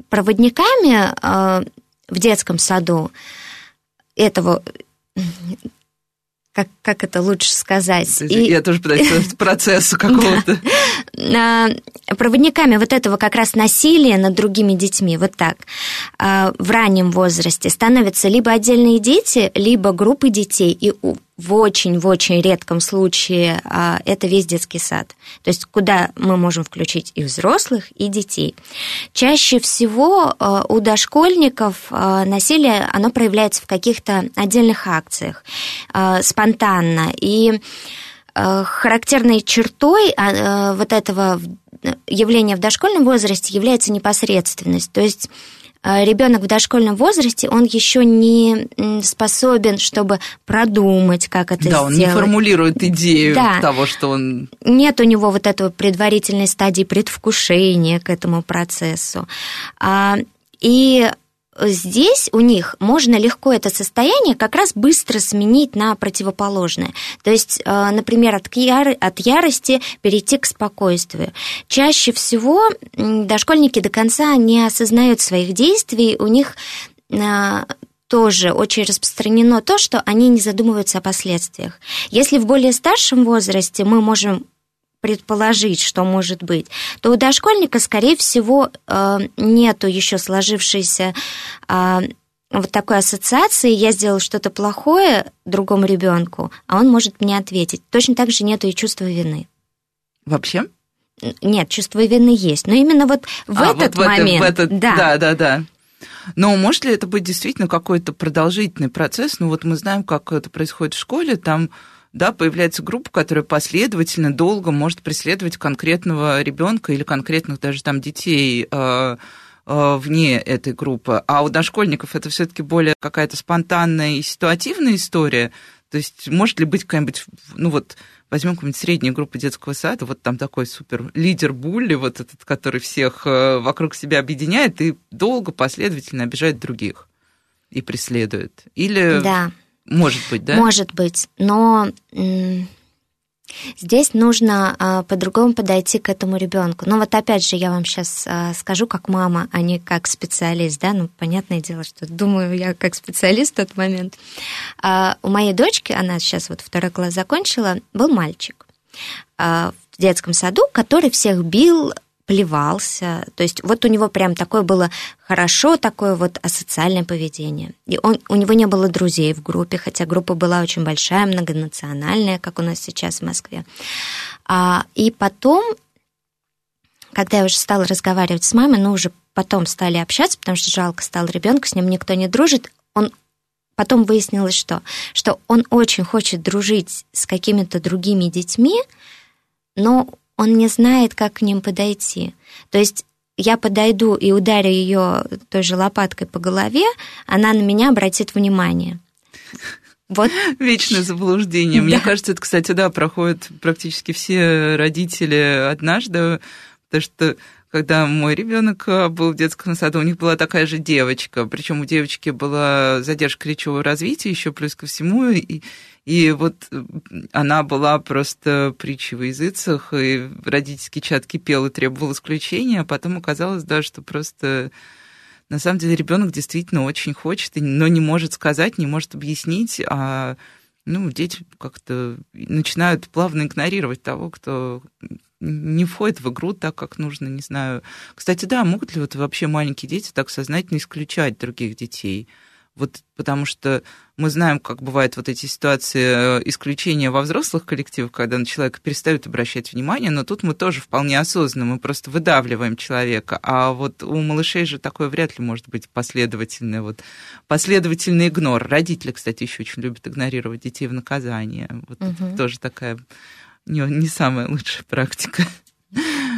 Speaker 2: проводниками э, в детском саду этого как, как это лучше сказать?
Speaker 1: И... Я тоже пытаюсь [LAUGHS] процессу какого-то.
Speaker 2: Проводниками вот этого как раз насилия над другими детьми, вот так, а, в раннем возрасте становятся либо отдельные дети, либо группы детей. И в очень-в очень редком случае а, это весь детский сад. То есть куда мы можем включить и взрослых, и детей. Чаще всего а, у дошкольников а, насилие, оно проявляется в каких-то отдельных акциях, спонтанно. И характерной чертой вот этого явления в дошкольном возрасте является непосредственность. То есть ребенок в дошкольном возрасте, он еще не способен, чтобы продумать, как это
Speaker 1: да,
Speaker 2: сделать.
Speaker 1: Да, он не формулирует идею да. того, что он...
Speaker 2: Нет у него вот этого предварительной стадии предвкушения к этому процессу. А, и здесь у них можно легко это состояние как раз быстро сменить на противоположное. То есть, э, например, от, яр... от ярости перейти к спокойствию. Чаще всего дошкольники до конца не осознают своих действий, у них э, тоже очень распространено то, что они не задумываются о последствиях. Если в более старшем возрасте мы можем предположить, что может быть, то у дошкольника, скорее всего, э, нету еще сложившейся э, вот такой ассоциации, я сделал что-то плохое другому ребенку, а он может мне ответить. Точно так же нету и чувства вины.
Speaker 1: Вообще?
Speaker 2: Нет, чувство вины есть, но именно вот в а, этот вот в момент.
Speaker 1: в этот, да. да, да, да. Но может ли это быть действительно какой-то продолжительный процесс? Ну вот мы знаем, как это происходит в школе, там да, появляется группа, которая последовательно, долго может преследовать конкретного ребенка или конкретных даже там детей э, э, вне этой группы. А у дошкольников это все-таки более какая-то спонтанная и ситуативная история. То есть может ли быть какая-нибудь, ну вот, возьмем какую-нибудь среднюю группу детского сада, вот там такой супер лидер Булли, вот этот, который всех э, вокруг себя объединяет и долго последовательно обижает других и преследует. Или...
Speaker 2: Да.
Speaker 1: Может быть, да?
Speaker 2: Может быть, но Здесь нужно а, по-другому подойти к этому ребенку. Ну вот опять же, я вам сейчас а, скажу как мама, а не как специалист, да, ну понятное дело, что думаю я как специалист в тот момент. А, у моей дочки, она сейчас вот второй класс закончила, был мальчик в детском саду, который всех бил, плевался. То есть вот у него прям такое было хорошо, такое вот асоциальное поведение. И он, у него не было друзей в группе, хотя группа была очень большая, многонациональная, как у нас сейчас в Москве. А, и потом, когда я уже стала разговаривать с мамой, ну уже потом стали общаться, потому что жалко стало ребенка, с ним никто не дружит, он потом выяснилось, что, что он очень хочет дружить с какими-то другими детьми, но он не знает, как к ним подойти. То есть я подойду и ударю ее той же лопаткой по голове, она на меня обратит внимание.
Speaker 1: Вот. Вечное заблуждение. Да. Мне кажется, это, кстати, да, проходят практически все родители однажды, потому что когда мой ребенок э, был в детском саду, у них была такая же девочка, причем у девочки была задержка речевого развития еще плюс ко всему, и, и вот э, она была просто притчей в языцах, и родительский чат кипел и требовал исключения, а потом оказалось, да, что просто на самом деле ребенок действительно очень хочет, но не может сказать, не может объяснить, а ну, дети как-то начинают плавно игнорировать того, кто не входит в игру так, как нужно, не знаю. Кстати, да, могут ли вот вообще маленькие дети так сознательно исключать других детей? Вот потому что мы знаем, как бывают вот эти ситуации э, исключения во взрослых коллективах, когда на человека перестают обращать внимание, но тут мы тоже вполне осознанно, мы просто выдавливаем человека. А вот у малышей же такое вряд ли может быть последовательный, вот, последовательный игнор. Родители, кстати, еще очень любят игнорировать детей в наказание. Вот угу. это тоже такая не, не самая лучшая практика.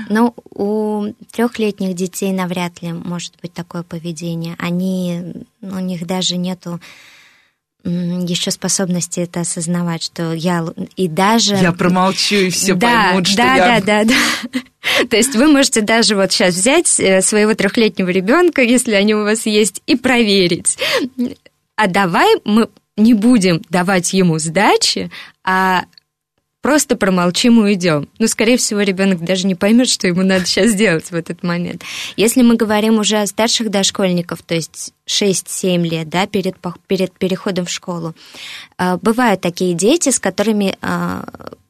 Speaker 2: Ну, у трехлетних детей навряд ли может быть такое поведение. Они, у них даже нету еще способности это осознавать, что я и даже...
Speaker 1: Я промолчу, и все
Speaker 2: да,
Speaker 1: поймут, что
Speaker 2: да,
Speaker 1: я...
Speaker 2: Да, да, да. [LAUGHS] То есть вы можете даже вот сейчас взять э, своего трехлетнего ребенка, если они у вас есть, и проверить. А давай мы не будем давать ему сдачи, а просто промолчим и уйдем. Ну, скорее всего, ребенок даже не поймет, что ему надо сейчас сделать в этот момент. Если мы говорим уже о старших дошкольников, то есть 6-7 лет, да, перед, перед переходом в школу, э, бывают такие дети, с которыми, э,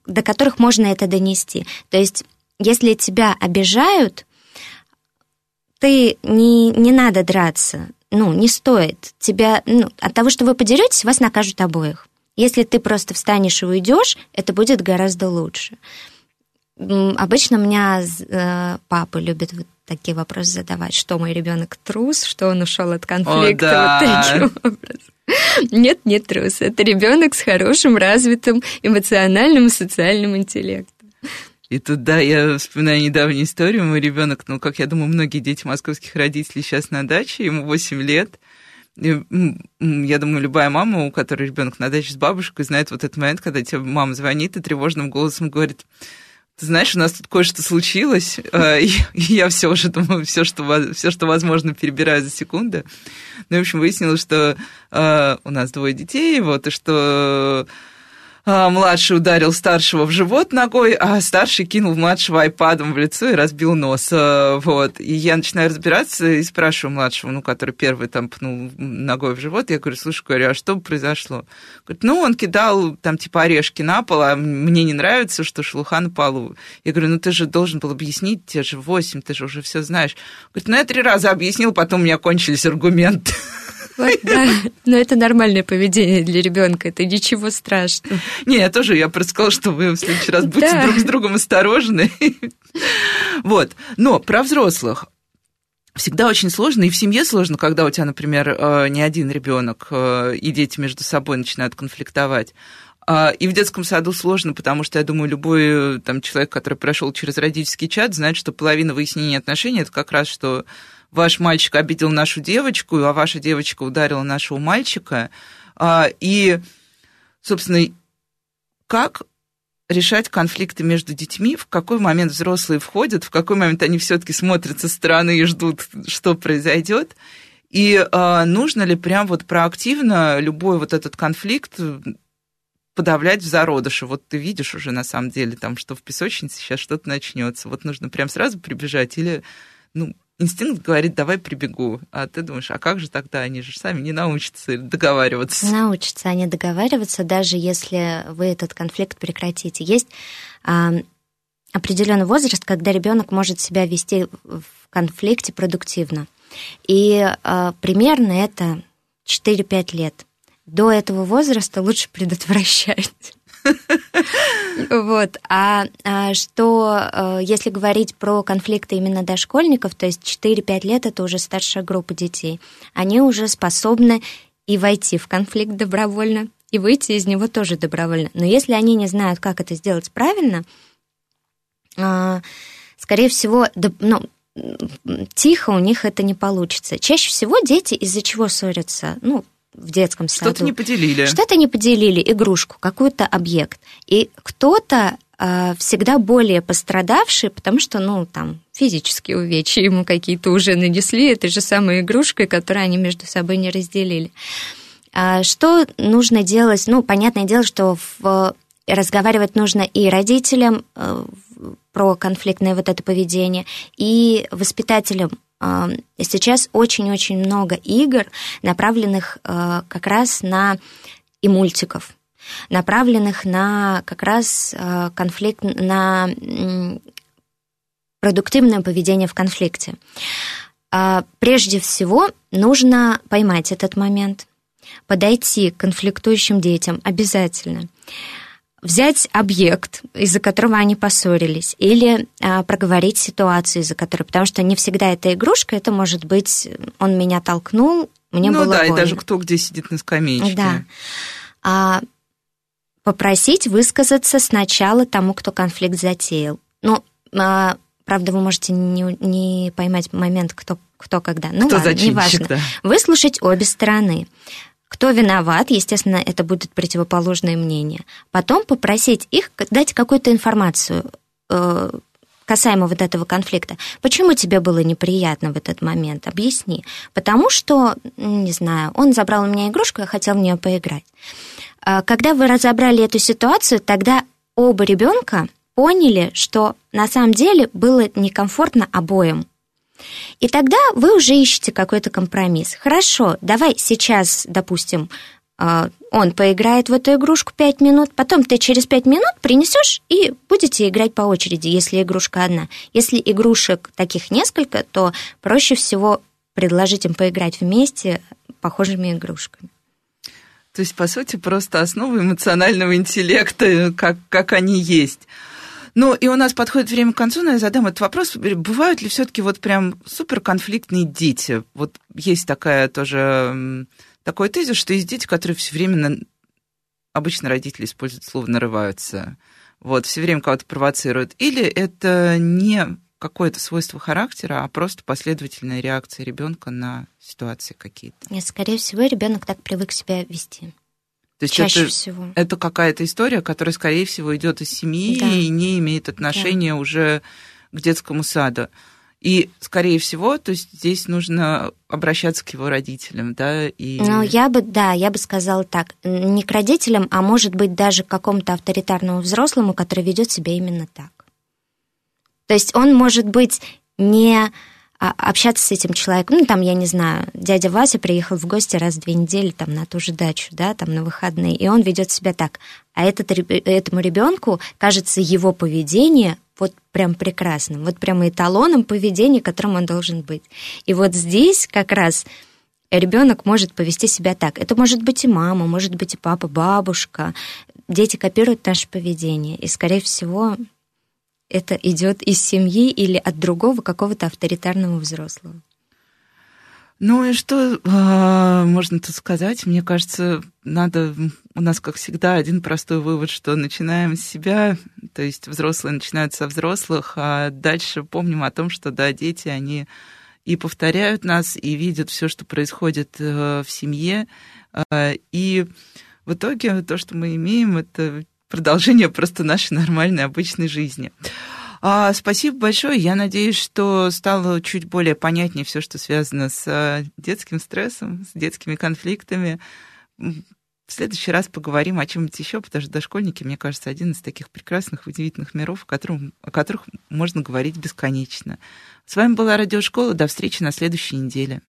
Speaker 2: до которых можно это донести. То есть, если тебя обижают, ты не, не надо драться, ну, не стоит. Тебя, ну, от того, что вы подеретесь, вас накажут обоих. Если ты просто встанешь и уйдешь, это будет гораздо лучше. Обычно у меня э, папа любит вот такие вопросы задавать, что мой ребенок трус, что он ушел от конфликта О, да. вот таким образом. Нет, не трус. Это ребенок с хорошим развитым эмоциональным и социальным интеллектом.
Speaker 1: И тут, да, я вспоминаю недавнюю историю. Мой ребенок, ну, как я думаю, многие дети московских родителей сейчас на даче, ему 8 лет. Я думаю, любая мама, у которой ребенок на даче с бабушкой, знает вот этот момент, когда тебе мама звонит и тревожным голосом говорит, ты знаешь, у нас тут кое-что случилось, э, и [LAUGHS] я все уже думаю, все, что, все, что возможно, перебираю за секунды. Ну, в общем, выяснилось, что э, у нас двое детей, вот, и что младший ударил старшего в живот ногой, а старший кинул младшего айпадом в лицо и разбил нос. А, вот. И я начинаю разбираться и спрашиваю младшего, ну, который первый там пнул ногой в живот, я говорю, слушай, говорю, а что произошло? Говорит, ну, он кидал там типа орешки на пол, а мне не нравится, что шелуха на полу. Я говорю, ну, ты же должен был объяснить, тебе же восемь, ты же уже все знаешь. Говорит, ну, я три раза объяснил, потом у меня кончились аргументы.
Speaker 2: Вот, да. Но это нормальное поведение для ребенка, это ничего страшного.
Speaker 1: Не, я тоже, я просто сказала, что вы в следующий раз будьте да. друг с другом осторожны. Вот. Но про взрослых всегда очень сложно, и в семье сложно, когда у тебя, например, э, не один ребенок, э, и дети между собой начинают конфликтовать. А, и в детском саду сложно, потому что, я думаю, любой там, человек, который прошел через родительский чат, знает, что половина выяснения отношений это как раз, что ваш мальчик обидел нашу девочку, а ваша девочка ударила нашего мальчика. А, и, собственно, как решать конфликты между детьми, в какой момент взрослые входят, в какой момент они все-таки смотрят со стороны и ждут, что произойдет. И э, нужно ли прям вот проактивно любой вот этот конфликт подавлять в зародыше. Вот ты видишь уже на самом деле там, что в песочнице сейчас что-то начнется. Вот нужно прям сразу прибежать или ну, инстинкт говорит, давай прибегу. А ты думаешь, а как же тогда? Они же сами не научатся договариваться.
Speaker 2: Научатся они договариваться, даже если вы этот конфликт прекратите. Есть а, определенный возраст, когда ребенок может себя вести в конфликте продуктивно. И э, примерно это 4-5 лет. До этого возраста лучше предотвращать. Вот. А, а что, э, если говорить про конфликты именно дошкольников, то есть 4-5 лет это уже старшая группа детей, они уже способны и войти в конфликт добровольно, и выйти из него тоже добровольно. Но если они не знают, как это сделать правильно, а, скорее всего, ну, тихо у них это не получится. Чаще всего дети из-за чего ссорятся? Ну, в детском
Speaker 1: саду. Что-то не поделили.
Speaker 2: Что-то не поделили, игрушку, какой-то объект. И кто-то э, всегда более пострадавший, потому что, ну, там, физические увечья ему какие-то уже нанесли этой же самой игрушкой, которую они между собой не разделили. А что нужно делать? Ну, понятное дело, что в разговаривать нужно и родителям э, про конфликтное вот это поведение, и воспитателям Сейчас очень-очень много игр, направленных э, как раз на и мультиков, направленных на как раз э, конфликт, на продуктивное поведение в конфликте. А, прежде всего, нужно поймать этот момент, подойти к конфликтующим детям обязательно взять объект, из-за которого они поссорились, или а, проговорить ситуацию, из-за которой, потому что не всегда это игрушка, это может быть, он меня толкнул, мне
Speaker 1: ну,
Speaker 2: было
Speaker 1: да,
Speaker 2: больно.
Speaker 1: и даже кто где сидит на скамеечке.
Speaker 2: Да. А, попросить высказаться сначала тому, кто конфликт затеял. Ну, а, правда, вы можете не, не поймать момент, кто, кто когда. Ну
Speaker 1: кто
Speaker 2: ладно, неважно.
Speaker 1: Да.
Speaker 2: Выслушать обе стороны. Кто виноват, естественно, это будет противоположное мнение. Потом попросить их дать какую-то информацию э, касаемо вот этого конфликта. Почему тебе было неприятно в этот момент? Объясни. Потому что, не знаю, он забрал у меня игрушку, я хотел в нее поиграть. А когда вы разобрали эту ситуацию, тогда оба ребенка поняли, что на самом деле было некомфортно обоим. И тогда вы уже ищете какой-то компромисс. Хорошо, давай сейчас, допустим, а, он поиграет в эту игрушку 5 минут, потом ты через 5 минут принесешь и будете играть по очереди, если игрушка одна. Если игрушек таких несколько, то проще всего предложить им поиграть вместе похожими игрушками.
Speaker 1: То есть, по сути, просто основа эмоционального интеллекта, как, как они есть. Ну, и у нас подходит время к концу, но я задам этот вопрос. Бывают ли все-таки вот прям суперконфликтные дети? Вот есть такая тоже такой тезис, что есть дети, которые все время, на... обычно родители используют слово «нарываются», вот, все время кого-то провоцируют. Или это не какое-то свойство характера, а просто последовательная реакция ребенка на ситуации какие-то.
Speaker 2: Нет, скорее всего, ребенок так привык себя вести.
Speaker 1: То есть
Speaker 2: Чаще
Speaker 1: это,
Speaker 2: всего.
Speaker 1: это какая-то история, которая, скорее всего, идет из семьи
Speaker 2: Да.
Speaker 1: и не имеет отношения
Speaker 2: Да.
Speaker 1: уже к детскому саду. И, скорее всего, то есть здесь нужно обращаться к его родителям, да, и...
Speaker 2: Ну, я бы, да, я бы сказала так, не к родителям, а может быть даже к какому-то авторитарному взрослому, который ведет себя именно так. То есть он может быть не общаться с этим человеком, ну, там, я не знаю, дядя Вася приехал в гости раз в две недели там на ту же дачу, да, там на выходные, и он ведет себя так. А этот, этому ребенку кажется его поведение вот прям прекрасным, вот прям эталоном поведения, которым он должен быть. И вот здесь как раз ребенок может повести себя так. Это может быть и мама, может быть и папа, бабушка. Дети копируют наше поведение, и, скорее всего, это идет из семьи или от другого какого-то авторитарного взрослого.
Speaker 1: Ну и что э, можно тут сказать? Мне кажется, надо у нас, как всегда, один простой вывод, что начинаем с себя, то есть взрослые начинают со взрослых, а дальше помним о том, что да, дети, они и повторяют нас, и видят все, что происходит э, в семье, э, и в итоге то, что мы имеем, это продолжение просто нашей нормальной обычной жизни. А, спасибо большое. Я надеюсь, что стало чуть более понятнее все, что связано с детским стрессом, с детскими конфликтами. В следующий раз поговорим о чем-нибудь еще, потому что дошкольники, мне кажется, один из таких прекрасных, удивительных миров, о, котором, о которых можно говорить бесконечно. С вами была Радиошкола. До встречи на следующей неделе.